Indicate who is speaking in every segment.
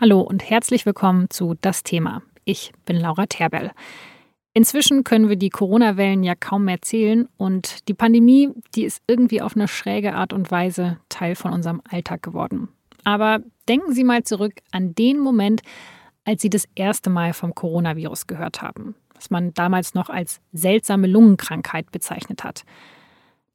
Speaker 1: Hallo und herzlich willkommen zu Das Thema. Ich bin Laura Terbell. Inzwischen können wir die Corona-Wellen ja kaum mehr zählen und die Pandemie, die ist irgendwie auf eine schräge Art und Weise Teil von unserem Alltag geworden. Aber denken Sie mal zurück an den Moment, als Sie das erste Mal vom Coronavirus gehört haben, was man damals noch als seltsame Lungenkrankheit bezeichnet hat.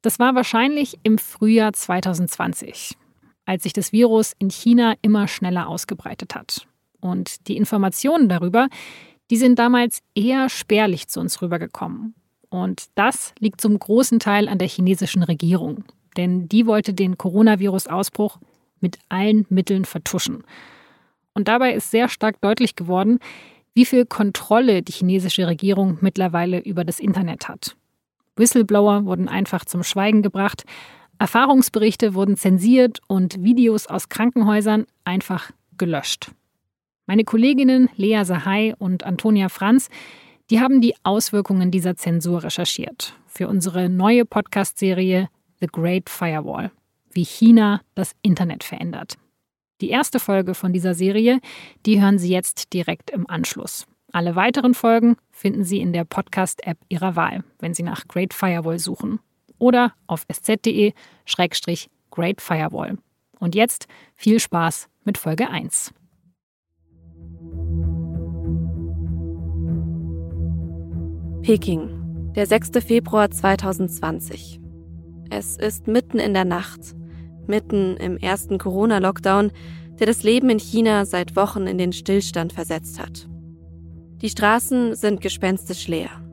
Speaker 1: Das war wahrscheinlich im Frühjahr 2020 als sich das Virus in China immer schneller ausgebreitet hat. Und die Informationen darüber, die sind damals eher spärlich zu uns rübergekommen. Und das liegt zum großen Teil an der chinesischen Regierung. Denn die wollte den Coronavirus-Ausbruch mit allen Mitteln vertuschen. Und dabei ist sehr stark deutlich geworden, wie viel Kontrolle die chinesische Regierung mittlerweile über das Internet hat. Whistleblower wurden einfach zum Schweigen gebracht, Erfahrungsberichte wurden zensiert und Videos aus Krankenhäusern einfach gelöscht. Meine Kolleginnen Lea Sahai und Antonia Franz, die haben die Auswirkungen dieser Zensur recherchiert für unsere neue Podcast-Serie The Great Firewall, wie China das Internet verändert. Die erste Folge von dieser Serie, die hören Sie jetzt direkt im Anschluss. Alle weiteren Folgen finden Sie in der Podcast-App Ihrer Wahl, wenn Sie nach Great Firewall suchen oder auf sz.de-great firewall. Und jetzt viel Spaß mit Folge 1.
Speaker 2: Peking, der 6. Februar 2020. Es ist mitten in der Nacht, mitten im ersten Corona-Lockdown, der das Leben in China seit Wochen in den Stillstand versetzt hat. Die Straßen sind gespenstisch leer.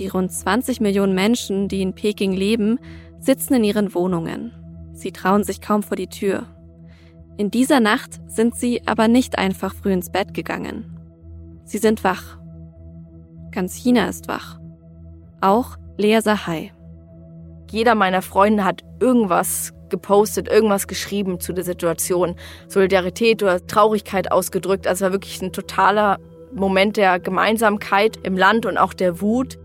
Speaker 2: Die rund 20 Millionen Menschen, die in Peking leben, sitzen in ihren Wohnungen. Sie trauen sich kaum vor die Tür. In dieser Nacht sind sie aber nicht einfach früh ins Bett gegangen. Sie sind wach. Ganz China ist wach. Auch Lea Sahai.
Speaker 3: Jeder meiner Freunde hat irgendwas gepostet, irgendwas geschrieben zu der Situation. Solidarität oder Traurigkeit ausgedrückt. Also war wirklich ein totaler Moment der Gemeinsamkeit im Land und auch der Wut.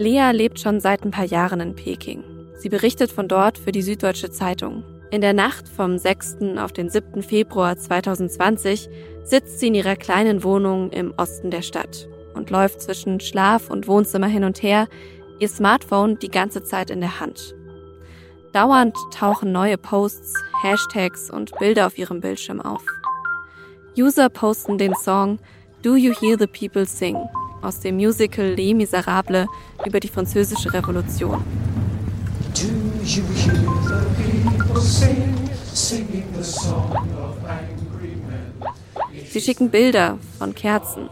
Speaker 2: Lea lebt schon seit ein paar Jahren in Peking. Sie berichtet von dort für die Süddeutsche Zeitung. In der Nacht vom 6. auf den 7. Februar 2020 sitzt sie in ihrer kleinen Wohnung im Osten der Stadt und läuft zwischen Schlaf und Wohnzimmer hin und her, ihr Smartphone die ganze Zeit in der Hand. Dauernd tauchen neue Posts, Hashtags und Bilder auf ihrem Bildschirm auf. User posten den Song Do You Hear the People Sing aus dem Musical Les Miserables über die französische Revolution. Sie schicken Bilder von Kerzen.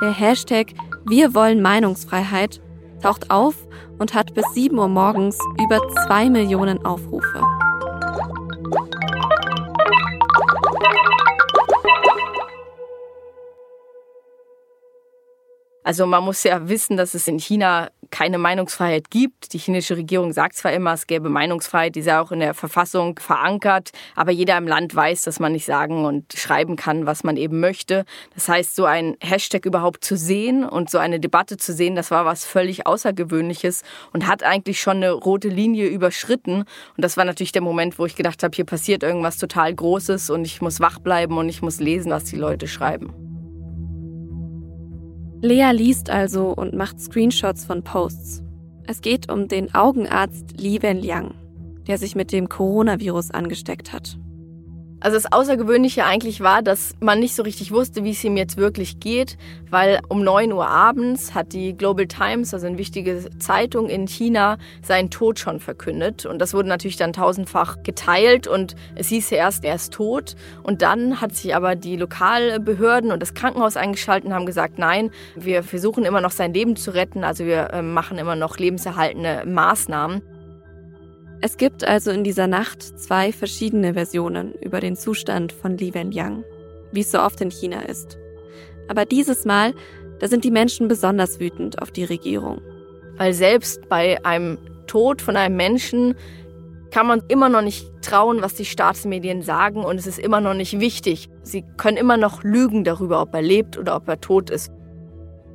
Speaker 2: Der Hashtag Wir wollen Meinungsfreiheit taucht auf und hat bis 7 Uhr morgens über 2 Millionen Aufrufe.
Speaker 3: Also man muss ja wissen, dass es in China keine Meinungsfreiheit gibt. Die chinesische Regierung sagt zwar immer, es gäbe Meinungsfreiheit, die ja auch in der Verfassung verankert, aber jeder im Land weiß, dass man nicht sagen und schreiben kann, was man eben möchte. Das heißt, so ein Hashtag überhaupt zu sehen und so eine Debatte zu sehen, das war was völlig Außergewöhnliches und hat eigentlich schon eine rote Linie überschritten. Und das war natürlich der Moment, wo ich gedacht habe, hier passiert irgendwas total Großes und ich muss wach bleiben und ich muss lesen, was die Leute schreiben.
Speaker 2: Lea liest also und macht Screenshots von Posts. Es geht um den Augenarzt Li Wenliang, der sich mit dem Coronavirus angesteckt hat.
Speaker 3: Also das Außergewöhnliche eigentlich war, dass man nicht so richtig wusste, wie es ihm jetzt wirklich geht, weil um 9 Uhr abends hat die Global Times, also eine wichtige Zeitung in China, seinen Tod schon verkündet. Und das wurde natürlich dann tausendfach geteilt und es hieß ja erst, er ist tot. Und dann hat sich aber die Lokalbehörden und das Krankenhaus eingeschaltet und haben gesagt, nein, wir versuchen immer noch sein Leben zu retten, also wir ähm, machen immer noch lebenserhaltende Maßnahmen.
Speaker 2: Es gibt also in dieser Nacht zwei verschiedene Versionen über den Zustand von Li Wenliang, wie es so oft in China ist. Aber dieses Mal, da sind die Menschen besonders wütend auf die Regierung.
Speaker 3: Weil selbst bei einem Tod von einem Menschen kann man immer noch nicht trauen, was die Staatsmedien sagen und es ist immer noch nicht wichtig. Sie können immer noch lügen darüber, ob er lebt oder ob er tot ist.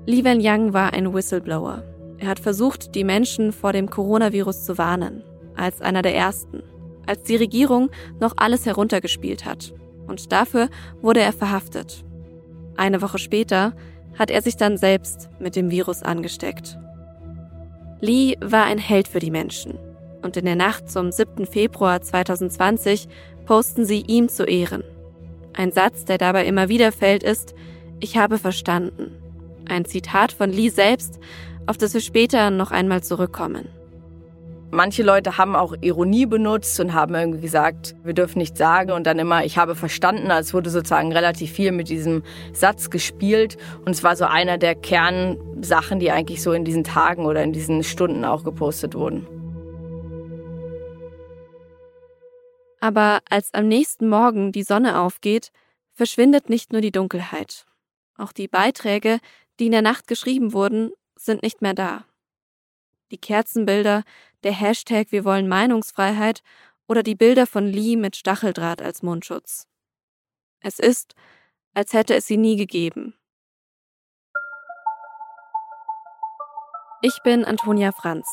Speaker 2: Li Wenliang war ein Whistleblower. Er hat versucht, die Menschen vor dem Coronavirus zu warnen als einer der ersten, als die Regierung noch alles heruntergespielt hat Und dafür wurde er verhaftet. Eine Woche später hat er sich dann selbst mit dem Virus angesteckt. Lee war ein Held für die Menschen. Und in der Nacht zum 7. Februar 2020 posten sie ihm zu Ehren. Ein Satz, der dabei immer wieder fällt, ist, ich habe verstanden. Ein Zitat von Lee selbst, auf das wir später noch einmal zurückkommen.
Speaker 3: Manche Leute haben auch Ironie benutzt und haben irgendwie gesagt, wir dürfen nichts sagen und dann immer, ich habe verstanden, als wurde sozusagen relativ viel mit diesem Satz gespielt und es war so einer der Kernsachen, die eigentlich so in diesen Tagen oder in diesen Stunden auch gepostet wurden.
Speaker 2: Aber als am nächsten Morgen die Sonne aufgeht, verschwindet nicht nur die Dunkelheit. Auch die Beiträge, die in der Nacht geschrieben wurden, sind nicht mehr da. Die Kerzenbilder, der Hashtag Wir wollen Meinungsfreiheit oder die Bilder von Lee mit Stacheldraht als Mundschutz. Es ist, als hätte es sie nie gegeben. Ich bin Antonia Franz,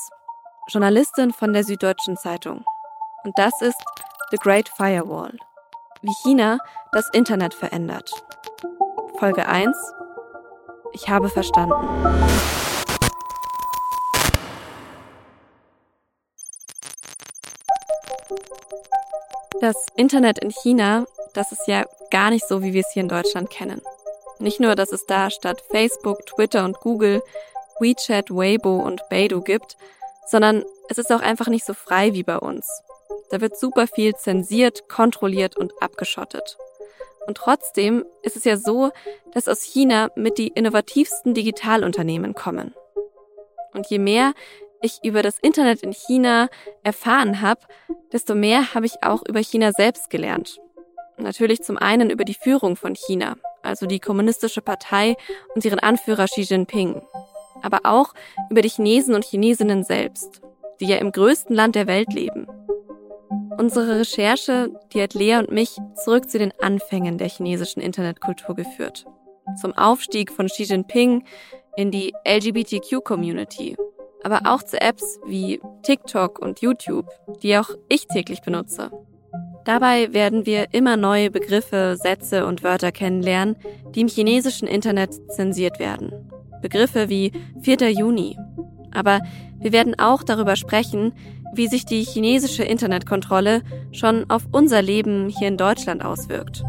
Speaker 2: Journalistin von der Süddeutschen Zeitung. Und das ist The Great Firewall. Wie China das Internet verändert. Folge 1. Ich habe verstanden. Das Internet in China, das ist ja gar nicht so, wie wir es hier in Deutschland kennen. Nicht nur, dass es da statt Facebook, Twitter und Google WeChat, Weibo und Beidou gibt, sondern es ist auch einfach nicht so frei wie bei uns. Da wird super viel zensiert, kontrolliert und abgeschottet. Und trotzdem ist es ja so, dass aus China mit die innovativsten Digitalunternehmen kommen. Und je mehr ich über das Internet in China erfahren habe, desto mehr habe ich auch über China selbst gelernt. Natürlich zum einen über die Führung von China, also die kommunistische Partei und ihren Anführer Xi Jinping, aber auch über die Chinesen und Chinesinnen selbst, die ja im größten Land der Welt leben. Unsere Recherche, die hat Lea und mich zurück zu den Anfängen der chinesischen Internetkultur geführt. Zum Aufstieg von Xi Jinping in die LGBTQ-Community aber auch zu Apps wie TikTok und YouTube, die auch ich täglich benutze. Dabei werden wir immer neue Begriffe, Sätze und Wörter kennenlernen, die im chinesischen Internet zensiert werden. Begriffe wie 4. Juni. Aber wir werden auch darüber sprechen, wie sich die chinesische Internetkontrolle schon auf unser Leben hier in Deutschland auswirkt.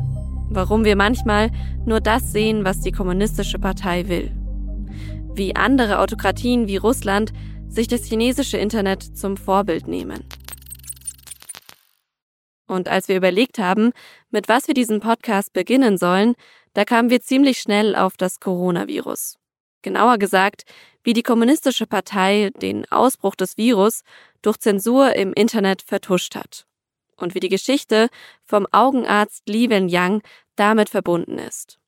Speaker 2: Warum wir manchmal nur das sehen, was die kommunistische Partei will wie andere Autokratien wie Russland sich das chinesische Internet zum Vorbild nehmen. Und als wir überlegt haben, mit was wir diesen Podcast beginnen sollen, da kamen wir ziemlich schnell auf das Coronavirus. Genauer gesagt, wie die kommunistische Partei den Ausbruch des Virus durch Zensur im Internet vertuscht hat. Und wie die Geschichte vom Augenarzt Li Wenliang damit verbunden ist.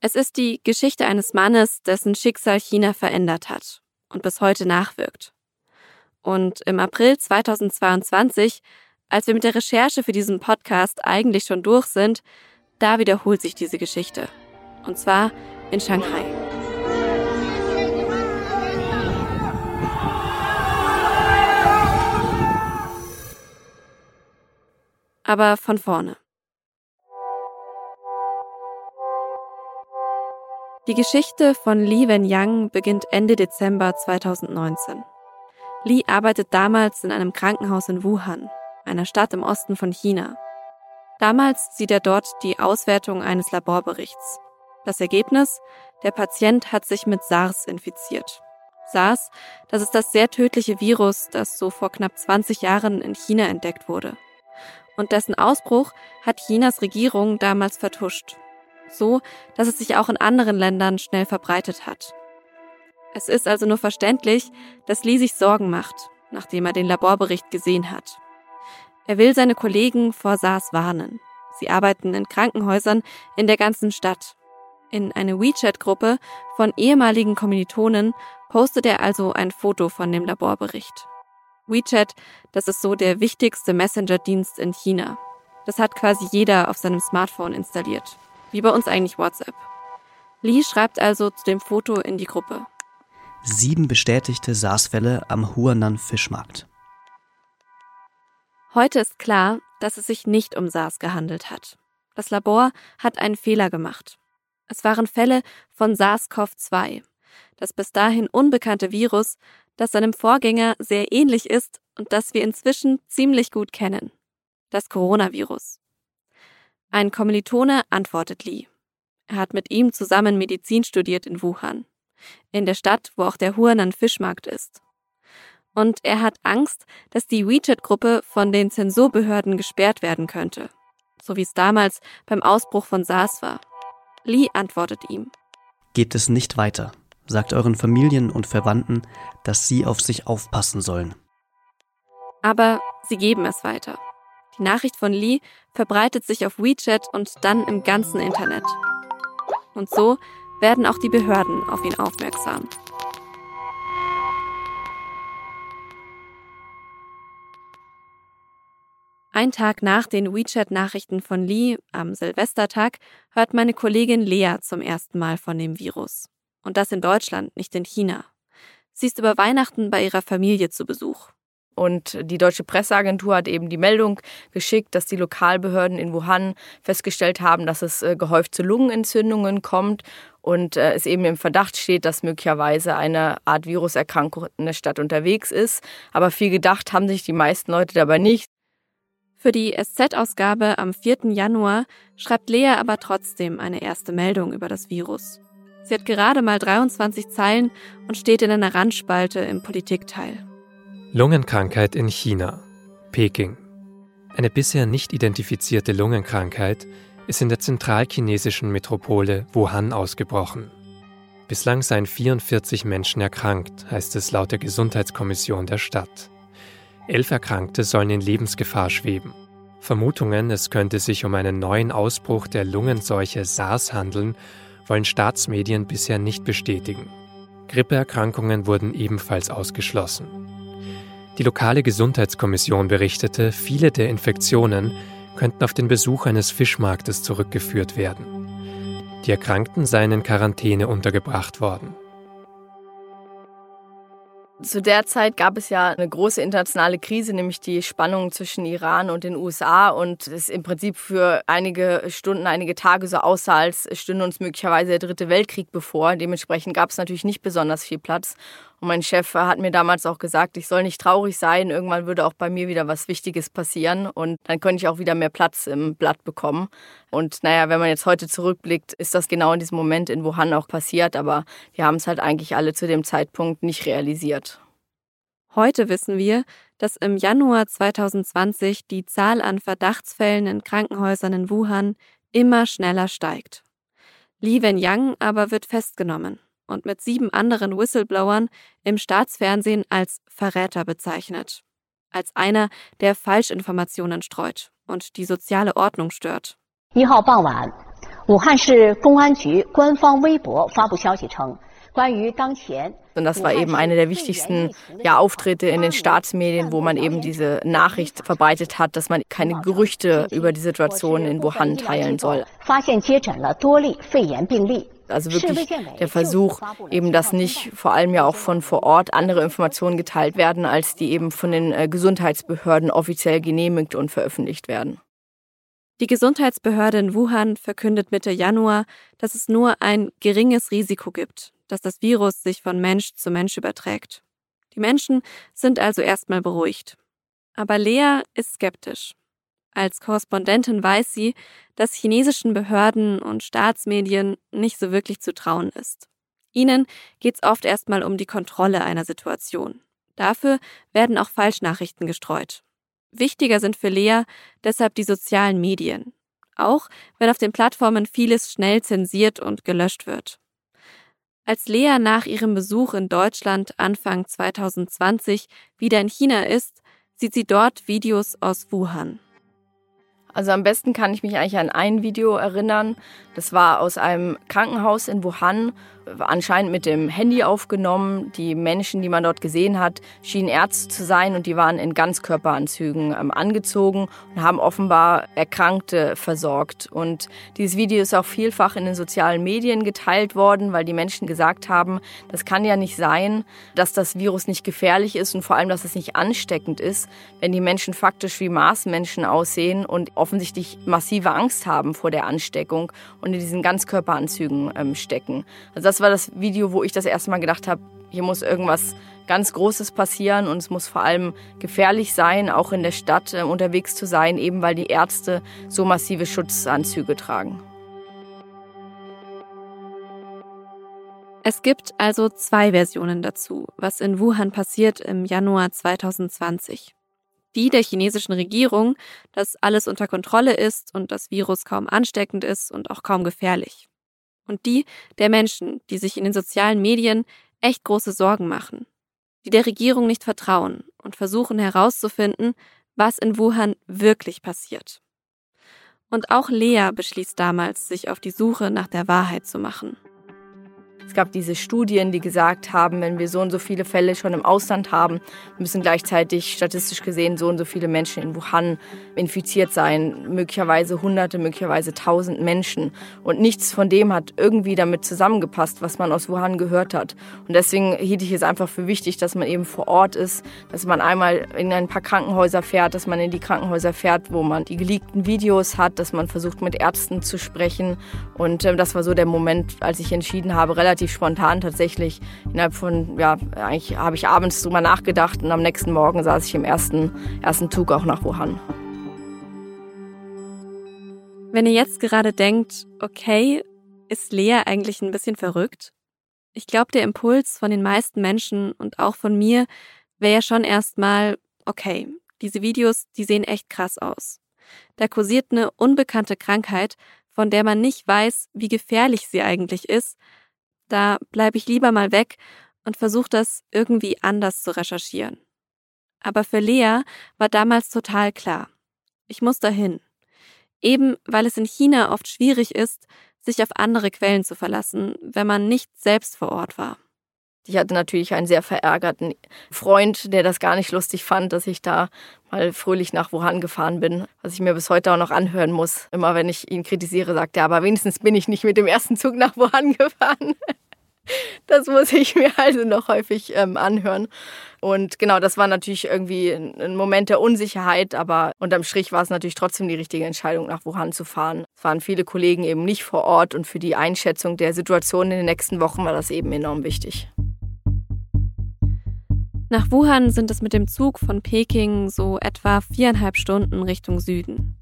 Speaker 2: Es ist die Geschichte eines Mannes, dessen Schicksal China verändert hat und bis heute nachwirkt. Und im April 2022, als wir mit der Recherche für diesen Podcast eigentlich schon durch sind, da wiederholt sich diese Geschichte. Und zwar in Shanghai. Aber von vorne. Die Geschichte von Li Wenyang beginnt Ende Dezember 2019. Li arbeitet damals in einem Krankenhaus in Wuhan, einer Stadt im Osten von China. Damals sieht er dort die Auswertung eines Laborberichts. Das Ergebnis? Der Patient hat sich mit SARS infiziert. SARS, das ist das sehr tödliche Virus, das so vor knapp 20 Jahren in China entdeckt wurde. Und dessen Ausbruch hat Chinas Regierung damals vertuscht so dass es sich auch in anderen Ländern schnell verbreitet hat. Es ist also nur verständlich, dass Lee sich Sorgen macht, nachdem er den Laborbericht gesehen hat. Er will seine Kollegen vor SARS warnen. Sie arbeiten in Krankenhäusern in der ganzen Stadt. In eine WeChat-Gruppe von ehemaligen Kommilitonen postet er also ein Foto von dem Laborbericht. WeChat, das ist so der wichtigste Messenger-Dienst in China. Das hat quasi jeder auf seinem Smartphone installiert. Wie bei uns eigentlich WhatsApp. Lee schreibt also zu dem Foto in die Gruppe.
Speaker 4: Sieben bestätigte SARS-Fälle am Huanan Fischmarkt.
Speaker 2: Heute ist klar, dass es sich nicht um SARS gehandelt hat. Das Labor hat einen Fehler gemacht. Es waren Fälle von SARS-CoV-2, das bis dahin unbekannte Virus, das seinem Vorgänger sehr ähnlich ist und das wir inzwischen ziemlich gut kennen. Das Coronavirus. Ein Kommilitone antwortet Lee. Er hat mit ihm zusammen Medizin studiert in Wuhan, in der Stadt, wo auch der Huanan Fischmarkt ist. Und er hat Angst, dass die WeChat-Gruppe von den Zensurbehörden gesperrt werden könnte, so wie es damals beim Ausbruch von SARS war. Lee antwortet ihm.
Speaker 4: Gebt es nicht weiter. Sagt euren Familien und Verwandten, dass sie auf sich aufpassen sollen.
Speaker 2: Aber sie geben es weiter. Die Nachricht von Lee verbreitet sich auf WeChat und dann im ganzen Internet. Und so werden auch die Behörden auf ihn aufmerksam. Ein Tag nach den WeChat-Nachrichten von Lee am Silvestertag hört meine Kollegin Lea zum ersten Mal von dem Virus. Und das in Deutschland, nicht in China. Sie ist über Weihnachten bei ihrer Familie zu Besuch.
Speaker 3: Und die deutsche Presseagentur hat eben die Meldung geschickt, dass die Lokalbehörden in Wuhan festgestellt haben, dass es äh, gehäuft zu Lungenentzündungen kommt und äh, es eben im Verdacht steht, dass möglicherweise eine Art Viruserkrankung in der Stadt unterwegs ist. Aber viel gedacht haben sich die meisten Leute dabei nicht.
Speaker 2: Für die SZ-Ausgabe am 4. Januar schreibt Lea aber trotzdem eine erste Meldung über das Virus. Sie hat gerade mal 23 Zeilen und steht in einer Randspalte im Politikteil.
Speaker 5: Lungenkrankheit in China, Peking. Eine bisher nicht identifizierte Lungenkrankheit ist in der zentralchinesischen Metropole Wuhan ausgebrochen. Bislang seien 44 Menschen erkrankt, heißt es laut der Gesundheitskommission der Stadt. Elf Erkrankte sollen in Lebensgefahr schweben. Vermutungen, es könnte sich um einen neuen Ausbruch der Lungenseuche SARS handeln, wollen Staatsmedien bisher nicht bestätigen. Grippeerkrankungen wurden ebenfalls ausgeschlossen. Die lokale Gesundheitskommission berichtete, viele der Infektionen könnten auf den Besuch eines Fischmarktes zurückgeführt werden. Die Erkrankten seien in Quarantäne untergebracht worden.
Speaker 3: Zu der Zeit gab es ja eine große internationale Krise, nämlich die Spannung zwischen Iran und den USA und es im Prinzip für einige Stunden, einige Tage so aussah, als stünde uns möglicherweise der dritte Weltkrieg bevor. Dementsprechend gab es natürlich nicht besonders viel Platz. Und mein Chef hat mir damals auch gesagt, ich soll nicht traurig sein, irgendwann würde auch bei mir wieder was Wichtiges passieren und dann könnte ich auch wieder mehr Platz im Blatt bekommen. Und naja, wenn man jetzt heute zurückblickt, ist das genau in diesem Moment in Wuhan auch passiert, aber wir haben es halt eigentlich alle zu dem Zeitpunkt nicht realisiert.
Speaker 2: Heute wissen wir, dass im Januar 2020 die Zahl an Verdachtsfällen in Krankenhäusern in Wuhan immer schneller steigt. Li Wenyang aber wird festgenommen und mit sieben anderen Whistleblowern im Staatsfernsehen als Verräter bezeichnet. Als einer, der Falschinformationen streut und die soziale Ordnung stört. 一号傍晚，武汉市公安局官方微博发布消息称，
Speaker 3: und das war eben eine der wichtigsten ja, Auftritte in den Staatsmedien, wo man eben diese Nachricht verbreitet hat, dass man keine Gerüchte über die Situation in Wuhan teilen soll. Also wirklich der Versuch, eben dass nicht vor allem ja auch von vor Ort andere Informationen geteilt werden, als die eben von den äh, Gesundheitsbehörden offiziell genehmigt und veröffentlicht werden.
Speaker 2: Die Gesundheitsbehörde in Wuhan verkündet Mitte Januar, dass es nur ein geringes Risiko gibt, dass das Virus sich von Mensch zu Mensch überträgt. Die Menschen sind also erstmal beruhigt. Aber Lea ist skeptisch. Als Korrespondentin weiß sie, dass chinesischen Behörden und Staatsmedien nicht so wirklich zu trauen ist. Ihnen geht es oft erstmal um die Kontrolle einer Situation. Dafür werden auch Falschnachrichten gestreut. Wichtiger sind für Lea deshalb die sozialen Medien, auch wenn auf den Plattformen vieles schnell zensiert und gelöscht wird. Als Lea nach ihrem Besuch in Deutschland Anfang 2020 wieder in China ist, sieht sie dort Videos aus Wuhan.
Speaker 3: Also am besten kann ich mich eigentlich an ein Video erinnern. Das war aus einem Krankenhaus in Wuhan, anscheinend mit dem Handy aufgenommen. Die Menschen, die man dort gesehen hat, schienen Ärzte zu sein und die waren in Ganzkörperanzügen ähm, angezogen und haben offenbar Erkrankte versorgt. Und dieses Video ist auch vielfach in den sozialen Medien geteilt worden, weil die Menschen gesagt haben, das kann ja nicht sein, dass das Virus nicht gefährlich ist und vor allem, dass es nicht ansteckend ist, wenn die Menschen faktisch wie Marsmenschen aussehen und offensichtlich massive Angst haben vor der Ansteckung und in diesen Ganzkörperanzügen ähm, stecken. Also das war das Video, wo ich das erste Mal gedacht habe, hier muss irgendwas ganz Großes passieren und es muss vor allem gefährlich sein, auch in der Stadt äh, unterwegs zu sein, eben weil die Ärzte so massive Schutzanzüge tragen.
Speaker 2: Es gibt also zwei Versionen dazu, was in Wuhan passiert im Januar 2020. Die der chinesischen Regierung, dass alles unter Kontrolle ist und das Virus kaum ansteckend ist und auch kaum gefährlich. Und die der Menschen, die sich in den sozialen Medien echt große Sorgen machen, die der Regierung nicht vertrauen und versuchen herauszufinden, was in Wuhan wirklich passiert. Und auch Lea beschließt damals, sich auf die Suche nach der Wahrheit zu machen.
Speaker 3: Es gab diese Studien, die gesagt haben, wenn wir so und so viele Fälle schon im Ausland haben, müssen gleichzeitig statistisch gesehen so und so viele Menschen in Wuhan infiziert sein. Möglicherweise Hunderte, möglicherweise Tausend Menschen. Und nichts von dem hat irgendwie damit zusammengepasst, was man aus Wuhan gehört hat. Und deswegen hielt ich es einfach für wichtig, dass man eben vor Ort ist, dass man einmal in ein paar Krankenhäuser fährt, dass man in die Krankenhäuser fährt, wo man die geleakten Videos hat, dass man versucht, mit Ärzten zu sprechen. Und äh, das war so der Moment, als ich entschieden habe, relativ relativ spontan tatsächlich. Innerhalb von, ja, eigentlich habe ich abends drüber nachgedacht und am nächsten Morgen saß ich im ersten, ersten Zug auch nach Wuhan.
Speaker 2: Wenn ihr jetzt gerade denkt, okay, ist Lea eigentlich ein bisschen verrückt? Ich glaube, der Impuls von den meisten Menschen und auch von mir wäre ja schon erstmal, okay, diese Videos, die sehen echt krass aus. Da kursiert eine unbekannte Krankheit, von der man nicht weiß, wie gefährlich sie eigentlich ist da bleibe ich lieber mal weg und versuche das irgendwie anders zu recherchieren. Aber für Lea war damals total klar. Ich muss dahin. Eben weil es in China oft schwierig ist, sich auf andere Quellen zu verlassen, wenn man nicht selbst vor Ort war.
Speaker 3: Ich hatte natürlich einen sehr verärgerten Freund, der das gar nicht lustig fand, dass ich da mal fröhlich nach Wuhan gefahren bin, was ich mir bis heute auch noch anhören muss. Immer wenn ich ihn kritisiere, sagt er, aber wenigstens bin ich nicht mit dem ersten Zug nach Wuhan gefahren. Das muss ich mir also noch häufig ähm, anhören. Und genau, das war natürlich irgendwie ein Moment der Unsicherheit, aber unterm Strich war es natürlich trotzdem die richtige Entscheidung, nach Wuhan zu fahren. Es waren viele Kollegen eben nicht vor Ort und für die Einschätzung der Situation in den nächsten Wochen war das eben enorm wichtig.
Speaker 2: Nach Wuhan sind es mit dem Zug von Peking so etwa viereinhalb Stunden Richtung Süden.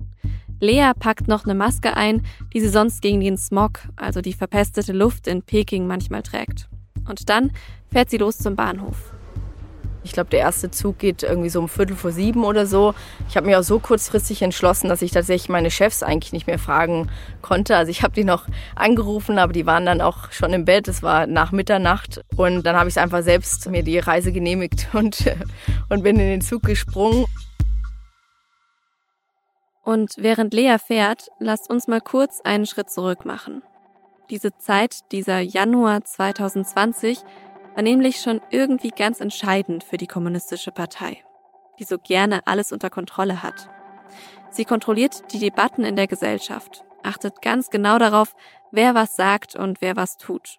Speaker 2: Lea packt noch eine Maske ein, die sie sonst gegen den Smog, also die verpestete Luft in Peking manchmal trägt. Und dann fährt sie los zum Bahnhof.
Speaker 3: Ich glaube, der erste Zug geht irgendwie so um Viertel vor sieben oder so. Ich habe mich auch so kurzfristig entschlossen, dass ich tatsächlich meine Chefs eigentlich nicht mehr fragen konnte. Also ich habe die noch angerufen, aber die waren dann auch schon im Bett. Es war nach Mitternacht und dann habe ich einfach selbst mir die Reise genehmigt und, und bin in den Zug gesprungen.
Speaker 2: Und während Lea fährt, lasst uns mal kurz einen Schritt zurück machen. Diese Zeit, dieser Januar 2020, war nämlich schon irgendwie ganz entscheidend für die Kommunistische Partei, die so gerne alles unter Kontrolle hat. Sie kontrolliert die Debatten in der Gesellschaft, achtet ganz genau darauf, wer was sagt und wer was tut.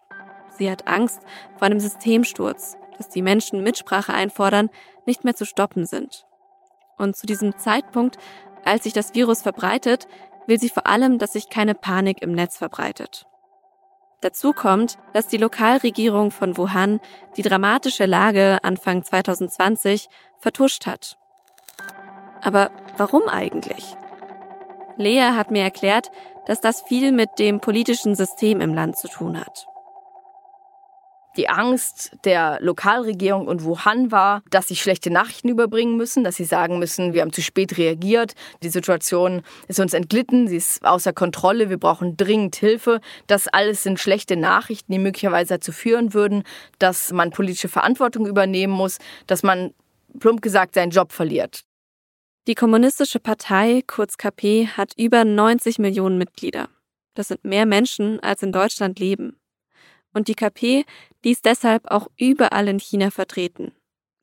Speaker 2: Sie hat Angst vor einem Systemsturz, dass die Menschen Mitsprache einfordern, nicht mehr zu stoppen sind. Und zu diesem Zeitpunkt als sich das Virus verbreitet, will sie vor allem, dass sich keine Panik im Netz verbreitet. Dazu kommt, dass die Lokalregierung von Wuhan die dramatische Lage Anfang 2020 vertuscht hat. Aber warum eigentlich? Lea hat mir erklärt, dass das viel mit dem politischen System im Land zu tun hat
Speaker 3: die Angst der Lokalregierung und Wuhan war, dass sie schlechte Nachrichten überbringen müssen, dass sie sagen müssen, wir haben zu spät reagiert, die Situation ist uns entglitten, sie ist außer Kontrolle, wir brauchen dringend Hilfe. Das alles sind schlechte Nachrichten, die möglicherweise dazu führen würden, dass man politische Verantwortung übernehmen muss, dass man plump gesagt seinen Job verliert.
Speaker 2: Die Kommunistische Partei, kurz KP, hat über 90 Millionen Mitglieder. Das sind mehr Menschen, als in Deutschland leben. Und die KP, die ist deshalb auch überall in China vertreten.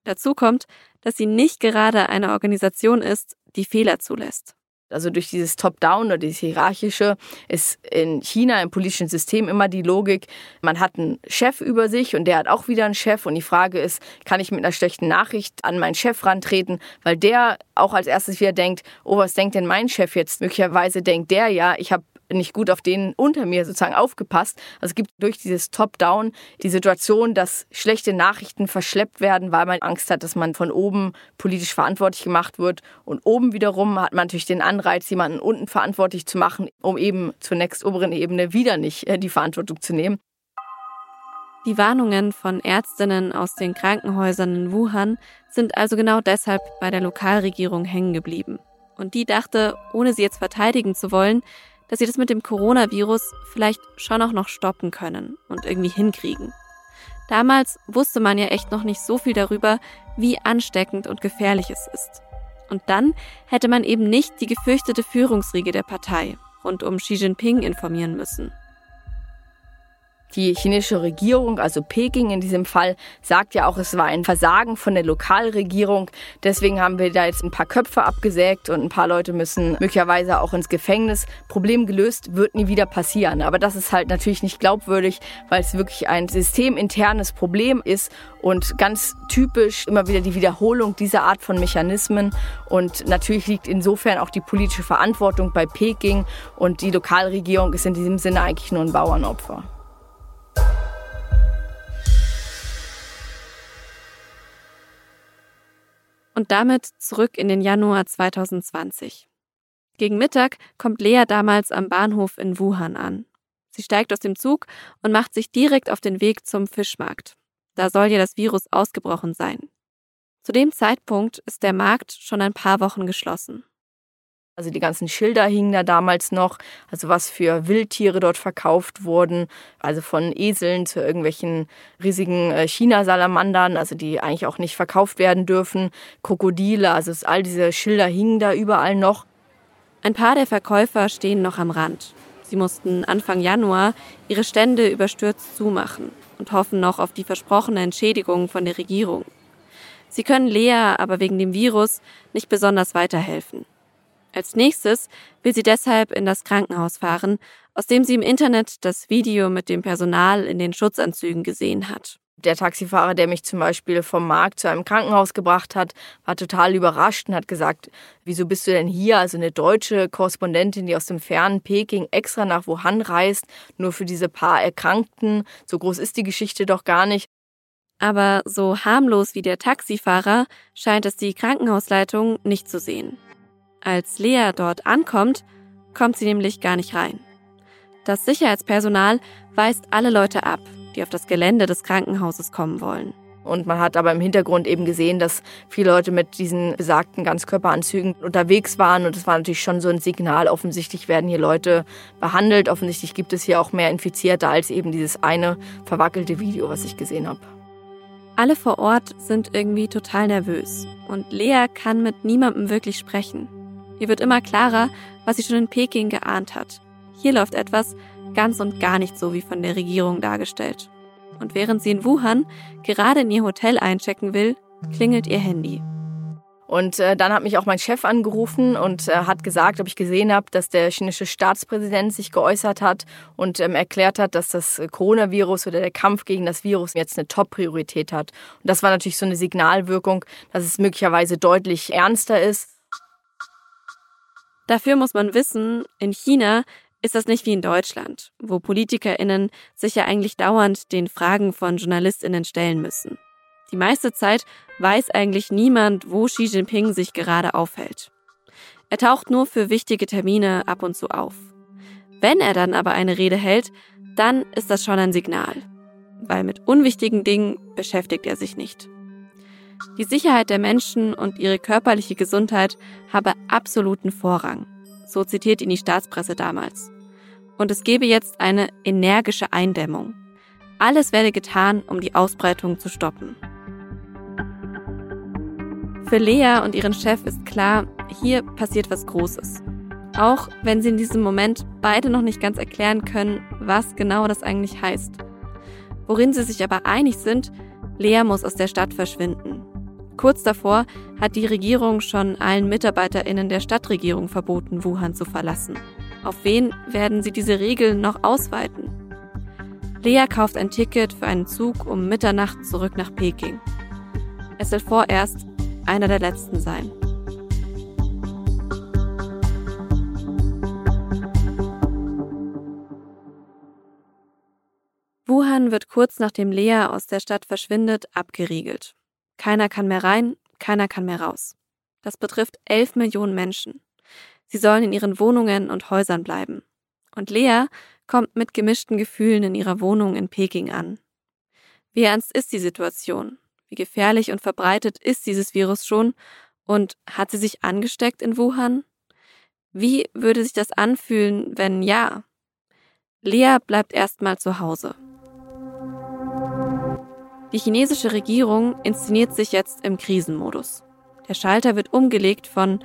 Speaker 2: Dazu kommt, dass sie nicht gerade eine Organisation ist, die Fehler zulässt.
Speaker 3: Also durch dieses Top-Down oder dieses Hierarchische ist in China im politischen System immer die Logik, man hat einen Chef über sich und der hat auch wieder einen Chef. Und die Frage ist, kann ich mit einer schlechten Nachricht an meinen Chef rantreten, weil der auch als erstes wieder denkt, oh, was denkt denn mein Chef jetzt? Möglicherweise denkt der ja, ich habe nicht gut auf den unter mir sozusagen aufgepasst. Also es gibt durch dieses Top-Down die Situation, dass schlechte Nachrichten verschleppt werden, weil man Angst hat, dass man von oben politisch verantwortlich gemacht wird. Und oben wiederum hat man natürlich den Anreiz, jemanden unten verantwortlich zu machen, um eben zur nächst oberen Ebene wieder nicht äh, die Verantwortung zu nehmen.
Speaker 2: Die Warnungen von Ärztinnen aus den Krankenhäusern in Wuhan sind also genau deshalb bei der Lokalregierung hängen geblieben. Und die dachte, ohne sie jetzt verteidigen zu wollen, dass sie das mit dem Coronavirus vielleicht schon auch noch stoppen können und irgendwie hinkriegen. Damals wusste man ja echt noch nicht so viel darüber, wie ansteckend und gefährlich es ist. Und dann hätte man eben nicht die gefürchtete Führungsriege der Partei rund um Xi Jinping informieren müssen.
Speaker 3: Die chinesische Regierung, also Peking in diesem Fall, sagt ja auch, es war ein Versagen von der Lokalregierung. Deswegen haben wir da jetzt ein paar Köpfe abgesägt und ein paar Leute müssen möglicherweise auch ins Gefängnis. Problem gelöst wird nie wieder passieren. Aber das ist halt natürlich nicht glaubwürdig, weil es wirklich ein systeminternes Problem ist und ganz typisch immer wieder die Wiederholung dieser Art von Mechanismen. Und natürlich liegt insofern auch die politische Verantwortung bei Peking und die Lokalregierung ist in diesem Sinne eigentlich nur ein Bauernopfer.
Speaker 2: Und damit zurück in den Januar 2020. Gegen Mittag kommt Lea damals am Bahnhof in Wuhan an. Sie steigt aus dem Zug und macht sich direkt auf den Weg zum Fischmarkt. Da soll ja das Virus ausgebrochen sein. Zu dem Zeitpunkt ist der Markt schon ein paar Wochen geschlossen.
Speaker 3: Also die ganzen Schilder hingen da damals noch, also was für Wildtiere dort verkauft wurden, also von Eseln zu irgendwelchen riesigen äh, China-Salamandern, also die eigentlich auch nicht verkauft werden dürfen, Krokodile, also all diese Schilder hingen da überall noch.
Speaker 2: Ein paar der Verkäufer stehen noch am Rand. Sie mussten Anfang Januar ihre Stände überstürzt zumachen und hoffen noch auf die versprochene Entschädigung von der Regierung. Sie können Lea aber wegen dem Virus nicht besonders weiterhelfen. Als nächstes will sie deshalb in das Krankenhaus fahren, aus dem sie im Internet das Video mit dem Personal in den Schutzanzügen gesehen hat.
Speaker 3: Der Taxifahrer, der mich zum Beispiel vom Markt zu einem Krankenhaus gebracht hat, war total überrascht und hat gesagt, wieso bist du denn hier? Also eine deutsche Korrespondentin, die aus dem fernen Peking extra nach Wuhan reist, nur für diese paar Erkrankten. So groß ist die Geschichte doch gar nicht.
Speaker 2: Aber so harmlos wie der Taxifahrer scheint es die Krankenhausleitung nicht zu sehen. Als Lea dort ankommt, kommt sie nämlich gar nicht rein. Das Sicherheitspersonal weist alle Leute ab, die auf das Gelände des Krankenhauses kommen wollen.
Speaker 3: Und man hat aber im Hintergrund eben gesehen, dass viele Leute mit diesen besagten Ganzkörperanzügen unterwegs waren. Und es war natürlich schon so ein Signal. Offensichtlich werden hier Leute behandelt. Offensichtlich gibt es hier auch mehr Infizierte als eben dieses eine verwackelte Video, was ich gesehen habe.
Speaker 2: Alle vor Ort sind irgendwie total nervös. Und Lea kann mit niemandem wirklich sprechen. Ihr wird immer klarer, was sie schon in Peking geahnt hat. Hier läuft etwas ganz und gar nicht so wie von der Regierung dargestellt. Und während sie in Wuhan gerade in ihr Hotel einchecken will, klingelt ihr Handy.
Speaker 3: Und äh, dann hat mich auch mein Chef angerufen und äh, hat gesagt, ob ich gesehen habe, dass der chinesische Staatspräsident sich geäußert hat und ähm, erklärt hat, dass das Coronavirus oder der Kampf gegen das Virus jetzt eine Top-Priorität hat. Und das war natürlich so eine Signalwirkung, dass es möglicherweise deutlich ernster ist.
Speaker 2: Dafür muss man wissen, in China ist das nicht wie in Deutschland, wo PolitikerInnen sich ja eigentlich dauernd den Fragen von JournalistInnen stellen müssen. Die meiste Zeit weiß eigentlich niemand, wo Xi Jinping sich gerade aufhält. Er taucht nur für wichtige Termine ab und zu auf. Wenn er dann aber eine Rede hält, dann ist das schon ein Signal, weil mit unwichtigen Dingen beschäftigt er sich nicht. Die Sicherheit der Menschen und ihre körperliche Gesundheit habe absoluten Vorrang. So zitiert ihn die Staatspresse damals. Und es gebe jetzt eine energische Eindämmung. Alles werde getan, um die Ausbreitung zu stoppen. Für Lea und ihren Chef ist klar, hier passiert was Großes. Auch wenn sie in diesem Moment beide noch nicht ganz erklären können, was genau das eigentlich heißt. Worin sie sich aber einig sind, Lea muss aus der Stadt verschwinden. Kurz davor hat die Regierung schon allen Mitarbeiterinnen der Stadtregierung verboten, Wuhan zu verlassen. Auf wen werden sie diese Regeln noch ausweiten? Lea kauft ein Ticket für einen Zug um Mitternacht zurück nach Peking. Es soll vorerst einer der letzten sein. Wuhan wird kurz nachdem Lea aus der Stadt verschwindet abgeriegelt. Keiner kann mehr rein, keiner kann mehr raus. Das betrifft elf Millionen Menschen. Sie sollen in ihren Wohnungen und Häusern bleiben. Und Lea kommt mit gemischten Gefühlen in ihrer Wohnung in Peking an. Wie ernst ist die Situation? Wie gefährlich und verbreitet ist dieses Virus schon? Und hat sie sich angesteckt in Wuhan? Wie würde sich das anfühlen, wenn ja? Lea bleibt erstmal zu Hause. Die chinesische Regierung inszeniert sich jetzt im Krisenmodus. Der Schalter wird umgelegt von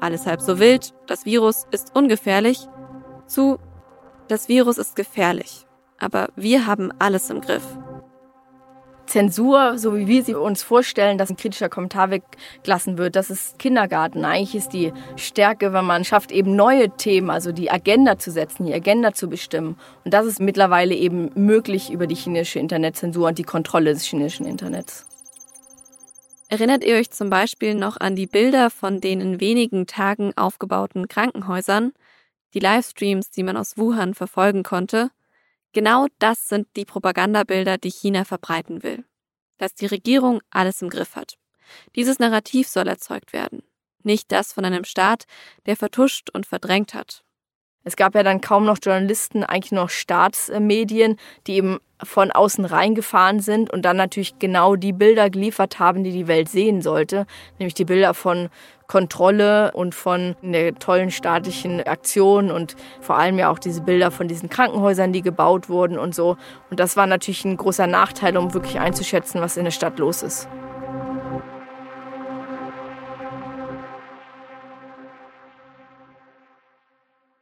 Speaker 2: alles halb so wild, das Virus ist ungefährlich zu das Virus ist gefährlich, aber wir haben alles im Griff.
Speaker 3: Zensur, so wie wir sie uns vorstellen, dass ein kritischer Kommentar weggelassen wird, das ist Kindergarten. Eigentlich ist die Stärke, wenn man schafft, eben neue Themen, also die Agenda zu setzen, die Agenda zu bestimmen. Und das ist mittlerweile eben möglich über die chinesische Internetzensur und die Kontrolle des chinesischen Internets.
Speaker 2: Erinnert ihr euch zum Beispiel noch an die Bilder von den in wenigen Tagen aufgebauten Krankenhäusern, die Livestreams, die man aus Wuhan verfolgen konnte? Genau das sind die Propagandabilder, die China verbreiten will. Dass die Regierung alles im Griff hat. Dieses Narrativ soll erzeugt werden, nicht das von einem Staat, der vertuscht und verdrängt hat.
Speaker 3: Es gab ja dann kaum noch Journalisten, eigentlich noch Staatsmedien, die eben von außen reingefahren sind und dann natürlich genau die Bilder geliefert haben, die die Welt sehen sollte, nämlich die Bilder von Kontrolle und von der tollen staatlichen Aktion und vor allem ja auch diese Bilder von diesen Krankenhäusern, die gebaut wurden und so. Und das war natürlich ein großer Nachteil, um wirklich einzuschätzen, was in der Stadt los ist.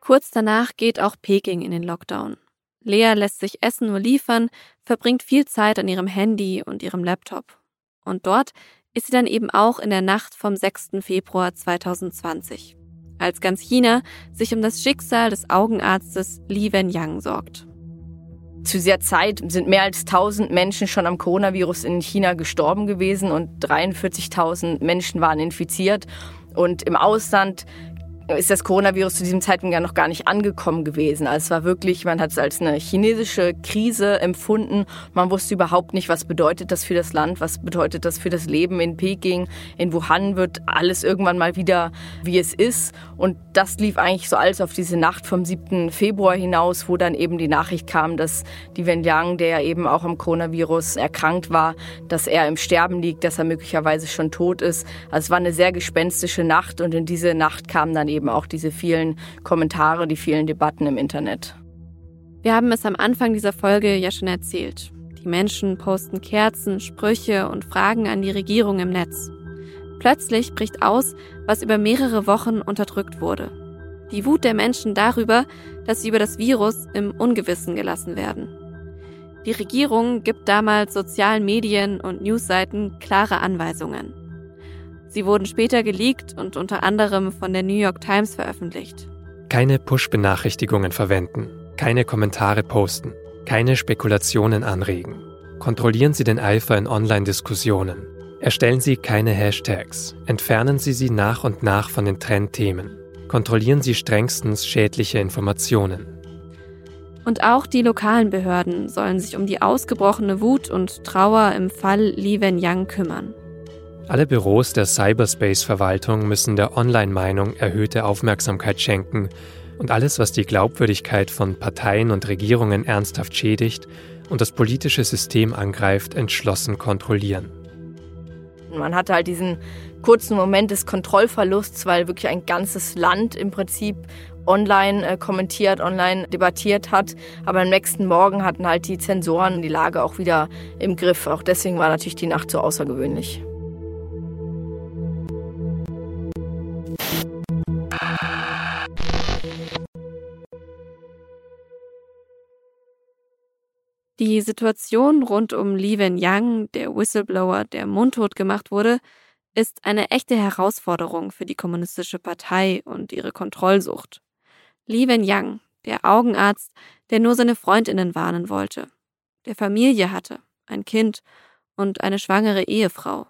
Speaker 2: Kurz danach geht auch Peking in den Lockdown. Lea lässt sich Essen nur liefern, verbringt viel Zeit an ihrem Handy und ihrem Laptop. Und dort ist sie dann eben auch in der Nacht vom 6. Februar 2020, als ganz China sich um das Schicksal des Augenarztes Li Wenyang sorgt.
Speaker 3: Zu dieser Zeit sind mehr als 1000 Menschen schon am Coronavirus in China gestorben gewesen und 43.000 Menschen waren infiziert. Und im Ausland ist das Coronavirus zu diesem Zeitpunkt ja noch gar nicht angekommen gewesen. Also es war wirklich, man hat es als eine chinesische Krise empfunden. Man wusste überhaupt nicht, was bedeutet das für das Land, was bedeutet das für das Leben in Peking. In Wuhan wird alles irgendwann mal wieder, wie es ist. Und das lief eigentlich so alles auf diese Nacht vom 7. Februar hinaus, wo dann eben die Nachricht kam, dass die Wenliang, der eben auch am Coronavirus erkrankt war, dass er im Sterben liegt, dass er möglicherweise schon tot ist. Also es war eine sehr gespenstische Nacht und in diese Nacht kam dann eben eben auch diese vielen Kommentare, die vielen Debatten im Internet.
Speaker 2: Wir haben es am Anfang dieser Folge ja schon erzählt. Die Menschen posten Kerzen, Sprüche und Fragen an die Regierung im Netz. Plötzlich bricht aus, was über mehrere Wochen unterdrückt wurde. Die Wut der Menschen darüber, dass sie über das Virus im Ungewissen gelassen werden. Die Regierung gibt damals sozialen Medien und Newsseiten klare Anweisungen. Sie wurden später geleakt und unter anderem von der New York Times veröffentlicht.
Speaker 5: Keine Push-Benachrichtigungen verwenden, keine Kommentare posten, keine Spekulationen anregen. Kontrollieren Sie den Eifer in Online-Diskussionen. Erstellen Sie keine Hashtags. Entfernen Sie sie nach und nach von den Trendthemen. Kontrollieren Sie strengstens schädliche Informationen.
Speaker 2: Und auch die lokalen Behörden sollen sich um die ausgebrochene Wut und Trauer im Fall Li Wenyang kümmern.
Speaker 5: Alle Büros der Cyberspace-Verwaltung müssen der Online-Meinung erhöhte Aufmerksamkeit schenken und alles, was die Glaubwürdigkeit von Parteien und Regierungen ernsthaft schädigt und das politische System angreift, entschlossen kontrollieren.
Speaker 3: Man hatte halt diesen kurzen Moment des Kontrollverlusts, weil wirklich ein ganzes Land im Prinzip online äh, kommentiert, online debattiert hat. Aber am nächsten Morgen hatten halt die Zensoren die Lage auch wieder im Griff. Auch deswegen war natürlich die Nacht so außergewöhnlich.
Speaker 2: Die Situation rund um Li Wenyang, der Whistleblower, der mundtot gemacht wurde, ist eine echte Herausforderung für die Kommunistische Partei und ihre Kontrollsucht. Li Wen-Yang, der Augenarzt, der nur seine Freundinnen warnen wollte, der Familie hatte, ein Kind und eine schwangere Ehefrau.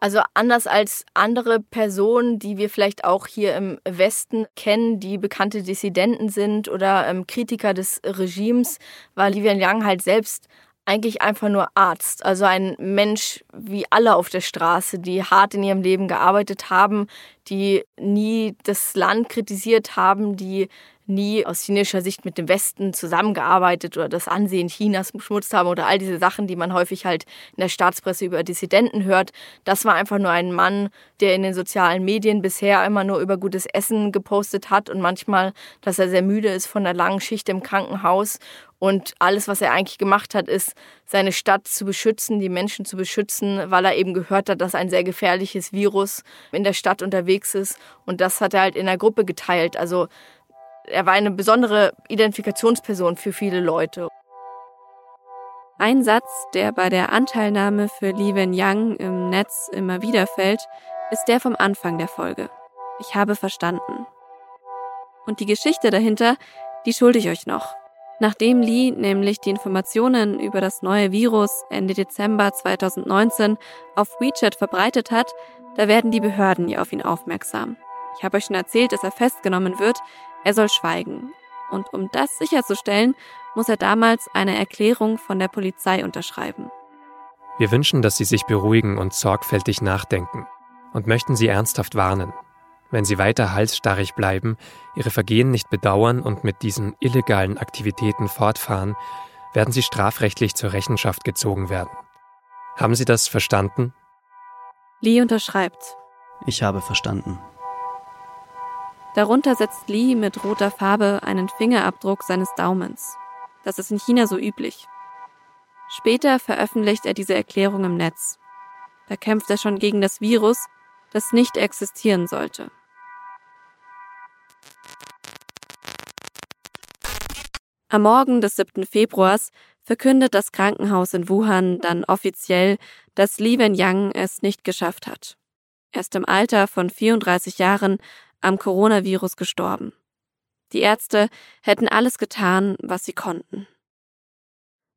Speaker 3: Also anders als andere Personen, die wir vielleicht auch hier im Westen kennen, die bekannte Dissidenten sind oder ähm, Kritiker des Regimes, war Li Yang halt selbst eigentlich einfach nur Arzt. Also ein Mensch wie alle auf der Straße, die hart in ihrem Leben gearbeitet haben, die nie das Land kritisiert haben, die nie aus chinesischer Sicht mit dem Westen zusammengearbeitet oder das Ansehen Chinas beschmutzt haben oder all diese Sachen, die man häufig halt in der Staatspresse über Dissidenten hört. Das war einfach nur ein Mann, der in den sozialen Medien bisher immer nur über gutes Essen gepostet hat und manchmal, dass er sehr müde ist von der langen Schicht im Krankenhaus und alles, was er eigentlich gemacht hat, ist, seine Stadt zu beschützen, die Menschen zu beschützen, weil er eben gehört hat, dass ein sehr gefährliches Virus in der Stadt unterwegs ist. Und das hat er halt in der Gruppe geteilt. Also er war eine besondere Identifikationsperson für viele Leute.
Speaker 2: Ein Satz, der bei der Anteilnahme für Li Wen-Yang im Netz immer wieder fällt, ist der vom Anfang der Folge. Ich habe verstanden. Und die Geschichte dahinter, die schulde ich euch noch. Nachdem Li nämlich die Informationen über das neue Virus Ende Dezember 2019 auf WeChat verbreitet hat, da werden die Behörden ja auf ihn aufmerksam. Ich habe euch schon erzählt, dass er festgenommen wird, er soll schweigen. Und um das sicherzustellen, muss er damals eine Erklärung von der Polizei unterschreiben.
Speaker 5: Wir wünschen, dass Sie sich beruhigen und sorgfältig nachdenken und möchten Sie ernsthaft warnen. Wenn Sie weiter halsstarrig bleiben, Ihre Vergehen nicht bedauern und mit diesen illegalen Aktivitäten fortfahren, werden Sie strafrechtlich zur Rechenschaft gezogen werden. Haben Sie das verstanden?
Speaker 2: Lee unterschreibt.
Speaker 4: Ich habe verstanden.
Speaker 2: Darunter setzt Lee mit roter Farbe einen Fingerabdruck seines Daumens. Das ist in China so üblich. Später veröffentlicht er diese Erklärung im Netz. Da kämpft er schon gegen das Virus, das nicht existieren sollte. Am Morgen des 7. Februars verkündet das Krankenhaus in Wuhan dann offiziell, dass Li Wenliang es nicht geschafft hat. Er ist im Alter von 34 Jahren am Coronavirus gestorben. Die Ärzte hätten alles getan, was sie konnten.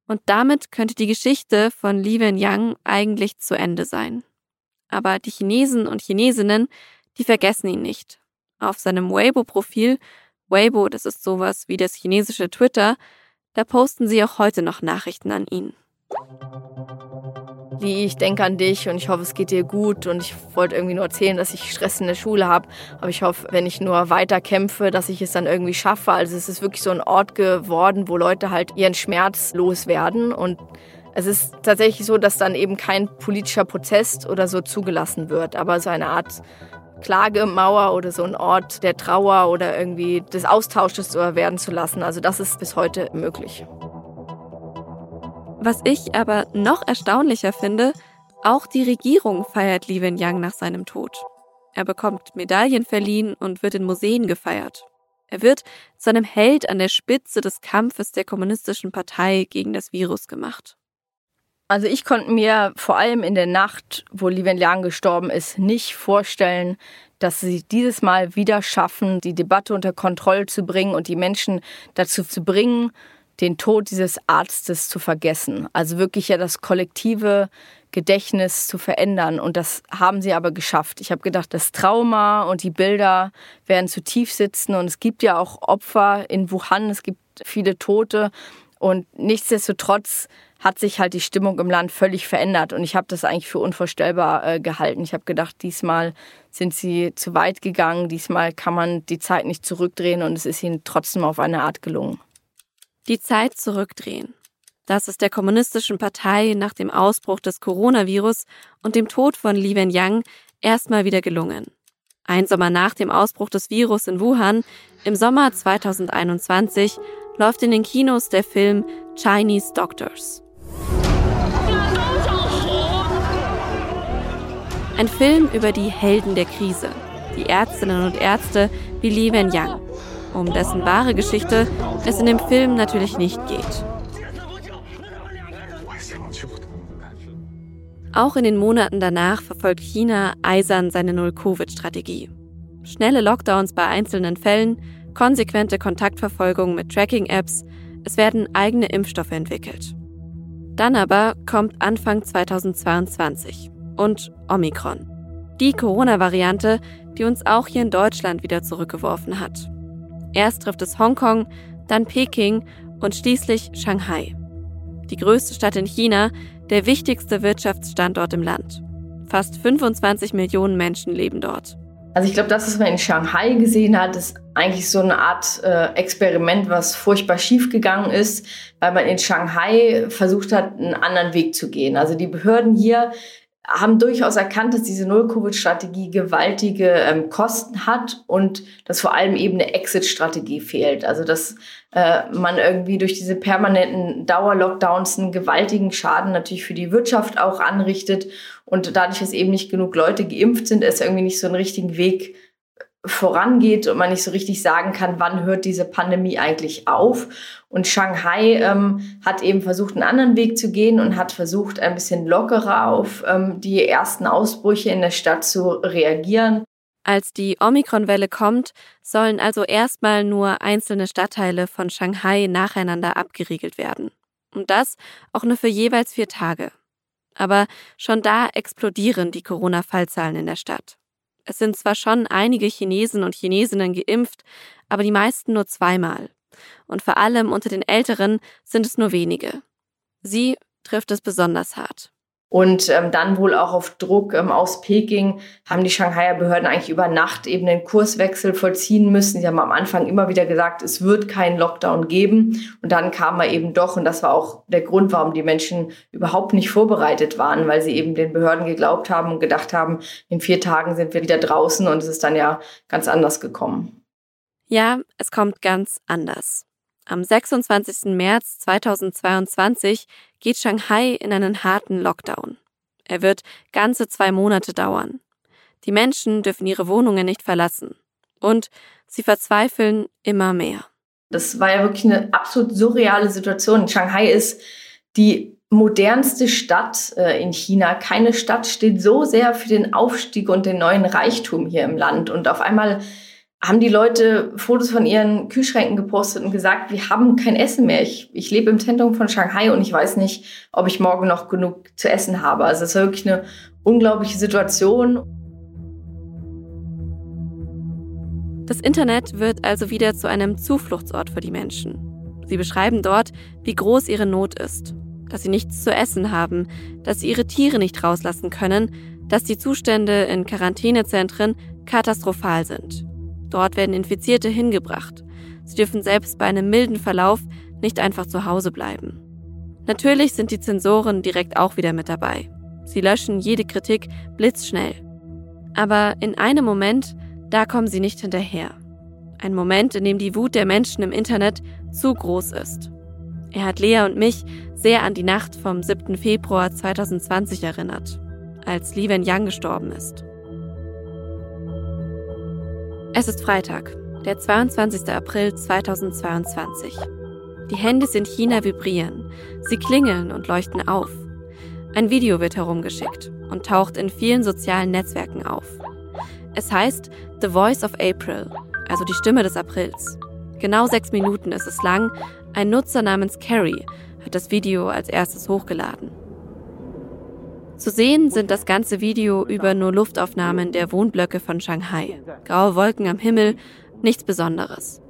Speaker 2: Und damit könnte die Geschichte von Li Wenliang eigentlich zu Ende sein. Aber die Chinesen und Chinesinnen, die vergessen ihn nicht. Auf seinem Weibo-Profil, Weibo, das ist sowas wie das chinesische Twitter, da posten sie auch heute noch Nachrichten an ihn.
Speaker 3: Lee, ich denke an dich und ich hoffe, es geht dir gut. Und ich wollte irgendwie nur erzählen, dass ich Stress in der Schule habe. Aber ich hoffe, wenn ich nur weiter kämpfe, dass ich es dann irgendwie schaffe. Also es ist wirklich so ein Ort geworden, wo Leute halt ihren Schmerz loswerden. Und es ist tatsächlich so, dass dann eben kein politischer Prozess oder so zugelassen wird, aber so eine Art Klagemauer oder so ein Ort der Trauer oder irgendwie des Austausches werden zu lassen. Also das ist bis heute möglich.
Speaker 2: Was ich aber noch erstaunlicher finde, auch die Regierung feiert Li Wenliang nach seinem Tod. Er bekommt Medaillen verliehen und wird in Museen gefeiert. Er wird zu einem Held an der Spitze des Kampfes der kommunistischen Partei gegen das Virus gemacht.
Speaker 3: Also ich konnte mir vor allem in der Nacht, wo Li Wenliang gestorben ist, nicht vorstellen, dass sie dieses Mal wieder schaffen, die Debatte unter Kontrolle zu bringen und die Menschen dazu zu bringen, den Tod dieses Arztes zu vergessen. Also wirklich ja das kollektive Gedächtnis zu verändern. Und das haben sie aber geschafft. Ich habe gedacht, das Trauma und die Bilder werden zu tief sitzen. Und es gibt ja auch Opfer in Wuhan, es gibt viele Tote. Und nichtsdestotrotz hat sich halt die Stimmung im Land völlig verändert. Und ich habe das eigentlich für unvorstellbar äh, gehalten. Ich habe gedacht, diesmal sind sie zu weit gegangen. Diesmal kann man die Zeit nicht zurückdrehen. Und es ist ihnen trotzdem auf eine Art gelungen.
Speaker 2: Die Zeit zurückdrehen. Das ist der kommunistischen Partei nach dem Ausbruch des Coronavirus und dem Tod von Li Wenliang erstmal wieder gelungen. Ein Sommer nach dem Ausbruch des Virus in Wuhan, im Sommer 2021, läuft in den Kinos der Film Chinese Doctors. Ein Film über die Helden der Krise, die Ärztinnen und Ärzte wie Li Wenliang um dessen wahre Geschichte es in dem Film natürlich nicht geht. Auch in den Monaten danach verfolgt China eisern seine Null-Covid-Strategie. Schnelle Lockdowns bei einzelnen Fällen, konsequente Kontaktverfolgung mit Tracking-Apps, es werden eigene Impfstoffe entwickelt. Dann aber kommt Anfang 2022 und Omikron. Die Corona-Variante, die uns auch hier in Deutschland wieder zurückgeworfen hat. Erst trifft es Hongkong, dann Peking und schließlich Shanghai. Die größte Stadt in China, der wichtigste Wirtschaftsstandort im Land. Fast 25 Millionen Menschen leben dort.
Speaker 3: Also ich glaube, das, was man in Shanghai gesehen hat, ist eigentlich so eine Art äh, Experiment, was furchtbar schief gegangen ist, weil man in Shanghai versucht hat, einen anderen Weg zu gehen. Also die Behörden hier haben durchaus erkannt, dass diese Null-Covid-Strategie gewaltige ähm, Kosten hat und dass vor allem eben eine Exit-Strategie fehlt. Also dass äh, man irgendwie durch diese permanenten Dauer-Lockdowns einen gewaltigen Schaden natürlich für die Wirtschaft auch anrichtet und dadurch, dass eben nicht genug Leute geimpft sind, es irgendwie nicht so einen richtigen Weg vorangeht und man nicht so richtig sagen kann, wann hört diese Pandemie eigentlich auf. Und Shanghai ähm, hat eben versucht, einen anderen Weg zu gehen und hat versucht, ein bisschen lockerer auf ähm, die ersten Ausbrüche in der Stadt zu reagieren.
Speaker 2: Als die Omikron-Welle kommt, sollen also erstmal nur einzelne Stadtteile von Shanghai nacheinander abgeriegelt werden. Und das auch nur für jeweils vier Tage. Aber schon da explodieren die Corona-Fallzahlen in der Stadt. Es sind zwar schon einige Chinesen und Chinesinnen geimpft, aber die meisten nur zweimal. Und vor allem unter den Älteren sind es nur wenige. Sie trifft es besonders hart.
Speaker 3: Und ähm, dann wohl auch auf Druck ähm, aus Peking haben die Shanghaier Behörden eigentlich über Nacht eben den Kurswechsel vollziehen müssen. Sie haben am Anfang immer wieder gesagt, es wird keinen Lockdown geben. Und dann kam er eben doch. Und das war auch der Grund, warum die Menschen überhaupt nicht vorbereitet waren, weil sie eben den Behörden geglaubt haben und gedacht haben, in vier Tagen sind wir wieder draußen. Und es ist dann ja ganz anders gekommen.
Speaker 2: Ja, es kommt ganz anders. Am 26. März 2022 geht Shanghai in einen harten Lockdown. Er wird ganze zwei Monate dauern. Die Menschen dürfen ihre Wohnungen nicht verlassen. Und sie verzweifeln immer mehr.
Speaker 3: Das war ja wirklich eine absolut surreale Situation. Shanghai ist die modernste Stadt äh, in China. Keine Stadt steht so sehr für den Aufstieg und den neuen Reichtum hier im Land. Und auf einmal haben die Leute Fotos von ihren Kühlschränken gepostet und gesagt, wir haben kein Essen mehr. Ich, ich lebe im Zentrum von Shanghai und ich weiß nicht, ob ich morgen noch genug zu essen habe. Also es war wirklich eine unglaubliche Situation.
Speaker 2: Das Internet wird also wieder zu einem Zufluchtsort für die Menschen. Sie beschreiben dort, wie groß ihre Not ist, dass sie nichts zu essen haben, dass sie ihre Tiere nicht rauslassen können, dass die Zustände in Quarantänezentren katastrophal sind. Dort werden Infizierte hingebracht. Sie dürfen selbst bei einem milden Verlauf nicht einfach zu Hause bleiben. Natürlich sind die Zensoren direkt auch wieder mit dabei. Sie löschen jede Kritik blitzschnell. Aber in einem Moment, da kommen sie nicht hinterher. Ein Moment, in dem die Wut der Menschen im Internet zu groß ist. Er hat Lea und mich sehr an die Nacht vom 7. Februar 2020 erinnert, als Li Wenliang gestorben ist. Es ist Freitag, der 22. April 2022. Die Handys in China vibrieren, sie klingeln und leuchten auf. Ein Video wird herumgeschickt und taucht in vielen sozialen Netzwerken auf. Es heißt The Voice of April, also die Stimme des Aprils. Genau sechs Minuten ist es lang. Ein Nutzer namens Carrie hat das Video als erstes hochgeladen. Zu sehen sind das ganze Video über nur Luftaufnahmen der Wohnblöcke von Shanghai. Graue Wolken am Himmel, nichts Besonderes.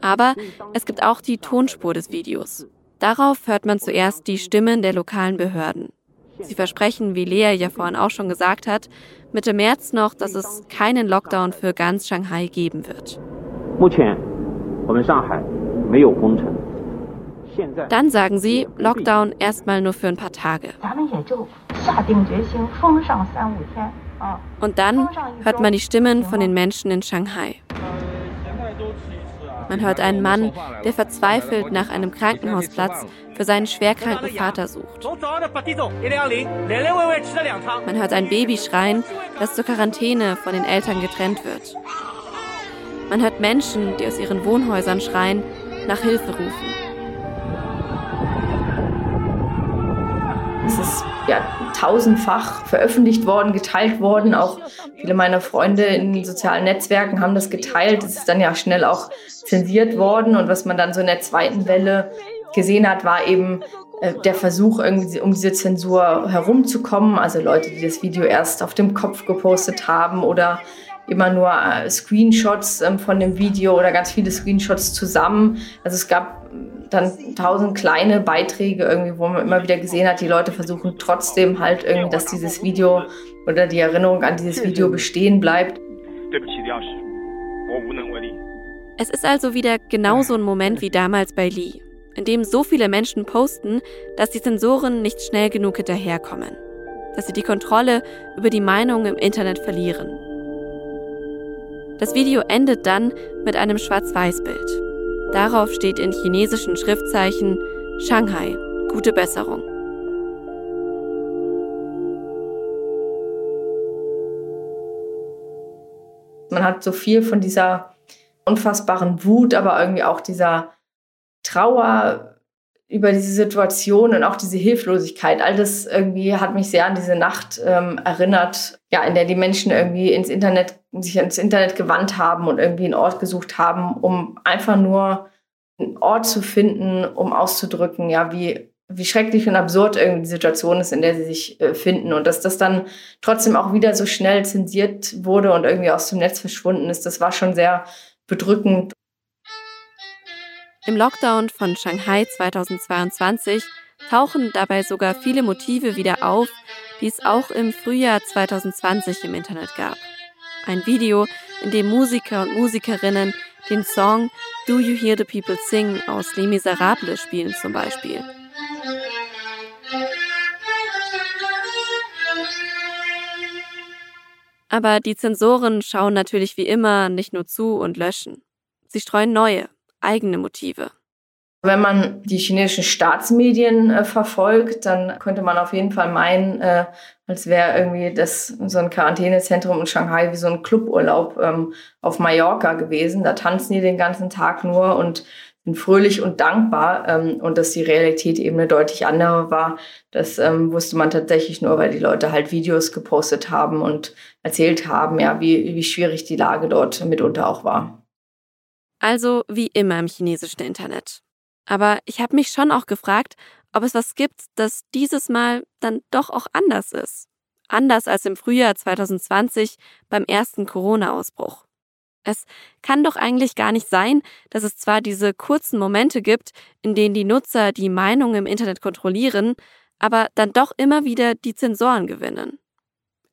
Speaker 2: Aber es gibt auch die Tonspur des Videos. Darauf hört man zuerst die Stimmen der lokalen Behörden. Sie versprechen, wie Lea ja vorhin auch schon gesagt hat, Mitte März noch, dass es keinen Lockdown für ganz Shanghai geben wird. Dann sagen sie, Lockdown erstmal nur für ein paar Tage. Und dann hört man die Stimmen von den Menschen in Shanghai. Man hört einen Mann, der verzweifelt nach einem Krankenhausplatz für seinen schwerkranken Vater sucht. Man hört ein Baby schreien, das zur Quarantäne von den Eltern getrennt wird. Man hört Menschen, die aus ihren Wohnhäusern schreien, nach Hilfe rufen.
Speaker 3: Es ist ja, tausendfach veröffentlicht worden, geteilt worden. Auch viele meiner Freunde in sozialen Netzwerken haben das geteilt. Es ist dann ja schnell auch zensiert worden. Und was man dann so in der zweiten Welle gesehen hat, war eben äh, der Versuch, irgendwie um diese Zensur herumzukommen. Also Leute, die das Video erst auf dem Kopf gepostet haben oder immer nur äh, Screenshots ähm, von dem Video oder ganz viele Screenshots zusammen. Also es gab dann tausend kleine Beiträge irgendwie, wo man immer wieder gesehen hat, die Leute versuchen trotzdem halt irgendwie, dass dieses Video oder die Erinnerung an dieses Video bestehen bleibt.
Speaker 2: Es ist also wieder genauso ein Moment wie damals bei Lee, in dem so viele Menschen posten, dass die Sensoren nicht schnell genug hinterherkommen, dass sie die Kontrolle über die Meinung im Internet verlieren. Das Video endet dann mit einem Schwarz-Weiß-Bild. Darauf steht in chinesischen Schriftzeichen Shanghai, gute Besserung.
Speaker 3: Man hat so viel von dieser unfassbaren Wut, aber irgendwie auch dieser Trauer über diese Situation und auch diese Hilflosigkeit. All das irgendwie hat mich sehr an diese Nacht ähm, erinnert, ja, in der die Menschen irgendwie ins Internet, sich ins Internet gewandt haben und irgendwie einen Ort gesucht haben, um einfach nur einen Ort zu finden, um auszudrücken, ja, wie, wie schrecklich und absurd irgendwie die Situation ist, in der sie sich äh, finden. Und dass das dann trotzdem auch wieder so schnell zensiert wurde und irgendwie aus dem Netz verschwunden ist, das war schon sehr bedrückend.
Speaker 2: Im Lockdown von Shanghai 2022 tauchen dabei sogar viele Motive wieder auf, die es auch im Frühjahr 2020 im Internet gab. Ein Video, in dem Musiker und Musikerinnen den Song Do You Hear the People Sing aus Les Miserables spielen zum Beispiel. Aber die Zensoren schauen natürlich wie immer nicht nur zu und löschen. Sie streuen neue, eigene Motive.
Speaker 3: Wenn man die chinesischen Staatsmedien äh, verfolgt, dann könnte man auf jeden Fall meinen, äh, als wäre irgendwie das so ein Quarantänezentrum in Shanghai wie so ein Cluburlaub ähm, auf Mallorca gewesen. Da tanzen die den ganzen Tag nur und sind fröhlich und dankbar. Ähm, und dass die Realität eben eine deutlich andere war, das ähm, wusste man tatsächlich nur, weil die Leute halt Videos gepostet haben und erzählt haben, ja, wie, wie schwierig die Lage dort mitunter auch war.
Speaker 2: Also wie immer im chinesischen Internet. Aber ich habe mich schon auch gefragt, ob es was gibt, das dieses Mal dann doch auch anders ist. Anders als im Frühjahr 2020 beim ersten Corona-Ausbruch. Es kann doch eigentlich gar nicht sein, dass es zwar diese kurzen Momente gibt, in denen die Nutzer die Meinung im Internet kontrollieren, aber dann doch immer wieder die Zensoren gewinnen.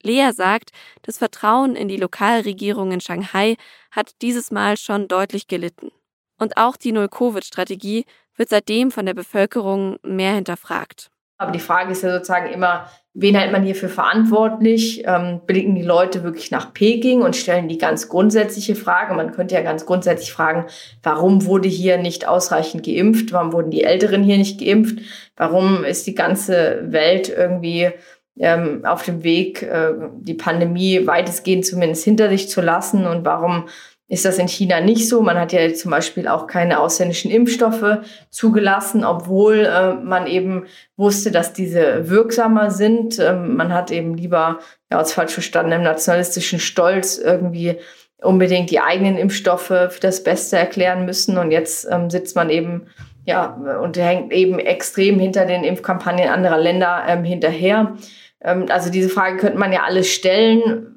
Speaker 2: Lea sagt, das Vertrauen in die Lokalregierung in Shanghai hat dieses Mal schon deutlich gelitten. Und auch die Null-Covid-Strategie wird seitdem von der Bevölkerung mehr hinterfragt.
Speaker 3: Aber die Frage ist ja sozusagen immer, wen hält man hierfür verantwortlich? Ähm, blicken die Leute wirklich nach Peking und stellen die ganz grundsätzliche Frage? Man könnte ja ganz grundsätzlich fragen, warum wurde hier nicht ausreichend geimpft? Warum wurden die Älteren hier nicht geimpft? Warum ist die ganze Welt irgendwie ähm, auf dem Weg, äh, die Pandemie weitestgehend zumindest hinter sich zu lassen? Und warum ist das in China nicht so. Man hat ja zum Beispiel auch keine ausländischen Impfstoffe zugelassen, obwohl äh, man eben wusste, dass diese wirksamer sind. Ähm, man hat eben lieber, ja, aus falsch verstandenem nationalistischen Stolz irgendwie unbedingt die eigenen Impfstoffe für das Beste erklären müssen. Und jetzt ähm, sitzt man eben ja und hängt eben extrem hinter den Impfkampagnen anderer Länder ähm, hinterher. Ähm, also diese Frage könnte man ja alles stellen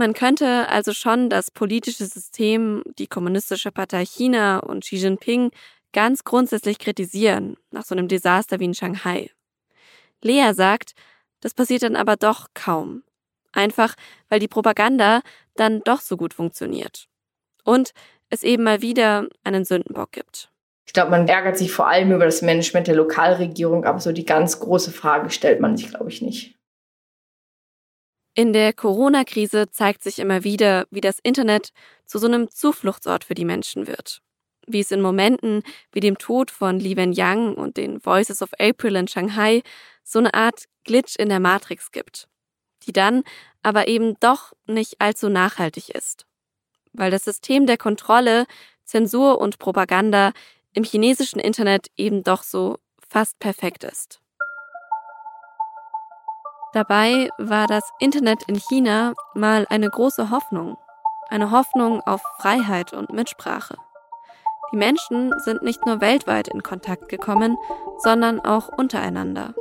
Speaker 2: man könnte also schon das politische System, die Kommunistische Partei China und Xi Jinping ganz grundsätzlich kritisieren nach so einem Desaster wie in Shanghai. Lea sagt, das passiert dann aber doch kaum. Einfach, weil die Propaganda dann doch so gut funktioniert. Und es eben mal wieder einen Sündenbock gibt.
Speaker 3: Ich glaube, man ärgert sich vor allem über das Management der Lokalregierung, aber so die ganz große Frage stellt man sich, glaube ich, nicht.
Speaker 2: In der Corona-Krise zeigt sich immer wieder, wie das Internet zu so einem Zufluchtsort für die Menschen wird. Wie es in Momenten wie dem Tod von Li Wenliang und den Voices of April in Shanghai so eine Art Glitch in der Matrix gibt, die dann aber eben doch nicht allzu nachhaltig ist. Weil das System der Kontrolle, Zensur und Propaganda im chinesischen Internet eben doch so fast perfekt ist. Dabei war das Internet in China mal eine große Hoffnung, eine Hoffnung auf Freiheit und Mitsprache. Die Menschen sind nicht nur weltweit in Kontakt gekommen, sondern auch untereinander.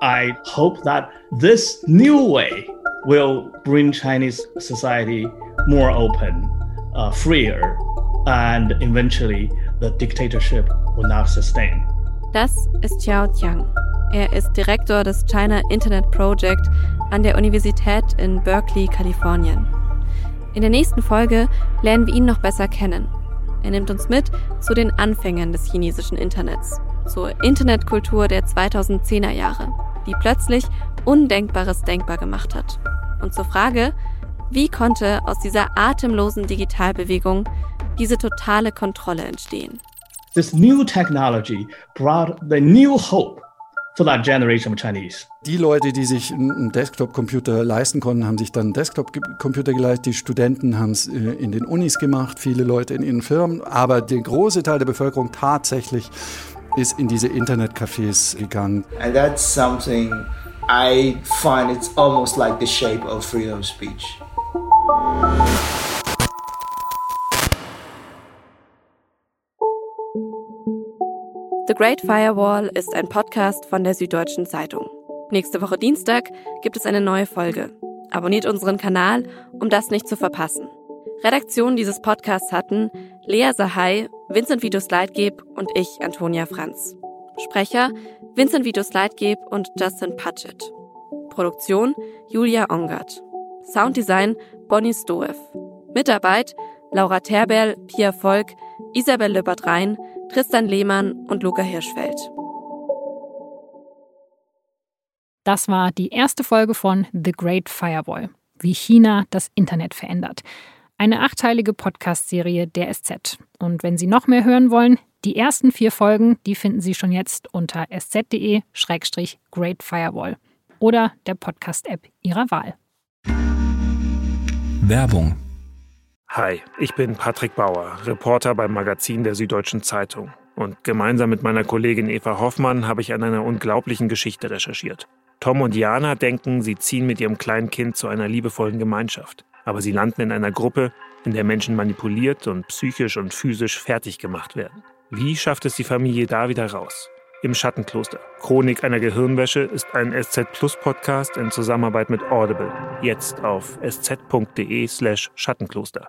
Speaker 6: I hope that this new way will bring Chinese society more open, uh, freer, and eventually the dictatorship will not sustain.
Speaker 2: Das ist Xiao Tiang. Er ist Direktor des China Internet Project an der Universität in Berkeley, Kalifornien. In der nächsten Folge lernen wir ihn noch besser kennen. Er nimmt uns mit zu den Anfängen des chinesischen Internets, zur Internetkultur der 2010er Jahre, die plötzlich Undenkbares denkbar gemacht hat. Und zur Frage, wie konnte aus dieser atemlosen Digitalbewegung diese totale Kontrolle entstehen?
Speaker 6: This new technology brought the new hope for that generation of Chinese.
Speaker 7: Die Leute, die sich einen Desktop-Computer leisten konnten, haben sich dann einen Desktop-Computer geleistet. Die Studenten haben es äh, in den Unis gemacht, viele Leute in ihren Firmen. Aber der große Teil der Bevölkerung tatsächlich ist in diese Internetcafés gegangen.
Speaker 8: And that's something I find it's almost like the shape of freedom of speech.
Speaker 2: The Great Firewall ist ein Podcast von der Süddeutschen Zeitung. Nächste Woche Dienstag gibt es eine neue Folge. Abonniert unseren Kanal, um das nicht zu verpassen. Redaktion dieses Podcasts hatten Lea Sahai, Vincent Vitus Leitgeb und ich, Antonia Franz. Sprecher Vincent Vitus Leitgeb und Justin Patchett. Produktion Julia Ongert. Sounddesign Bonnie Stoev. Mitarbeit Laura Terberl, Pia Volk, Isabel Löbert-Rhein, Tristan Lehmann und Luca Hirschfeld.
Speaker 1: Das war die erste Folge von The Great Firewall, wie China das Internet verändert. Eine achteilige Podcast-Serie der SZ. Und wenn Sie noch mehr hören wollen, die ersten vier Folgen, die finden Sie schon jetzt unter sz.de-great firewall oder der Podcast-App Ihrer Wahl.
Speaker 9: Werbung
Speaker 10: Hi, ich bin Patrick Bauer, Reporter beim Magazin der Süddeutschen Zeitung. Und gemeinsam mit meiner Kollegin Eva Hoffmann habe ich an einer unglaublichen Geschichte recherchiert. Tom und Jana denken, sie ziehen mit ihrem kleinen Kind zu einer liebevollen Gemeinschaft. Aber sie landen in einer Gruppe, in der Menschen manipuliert und psychisch und physisch fertig gemacht werden. Wie schafft es die Familie da wieder raus? Im Schattenkloster. Chronik einer Gehirnwäsche ist ein SZ Plus Podcast in Zusammenarbeit mit Audible. Jetzt auf sz.de slash Schattenkloster.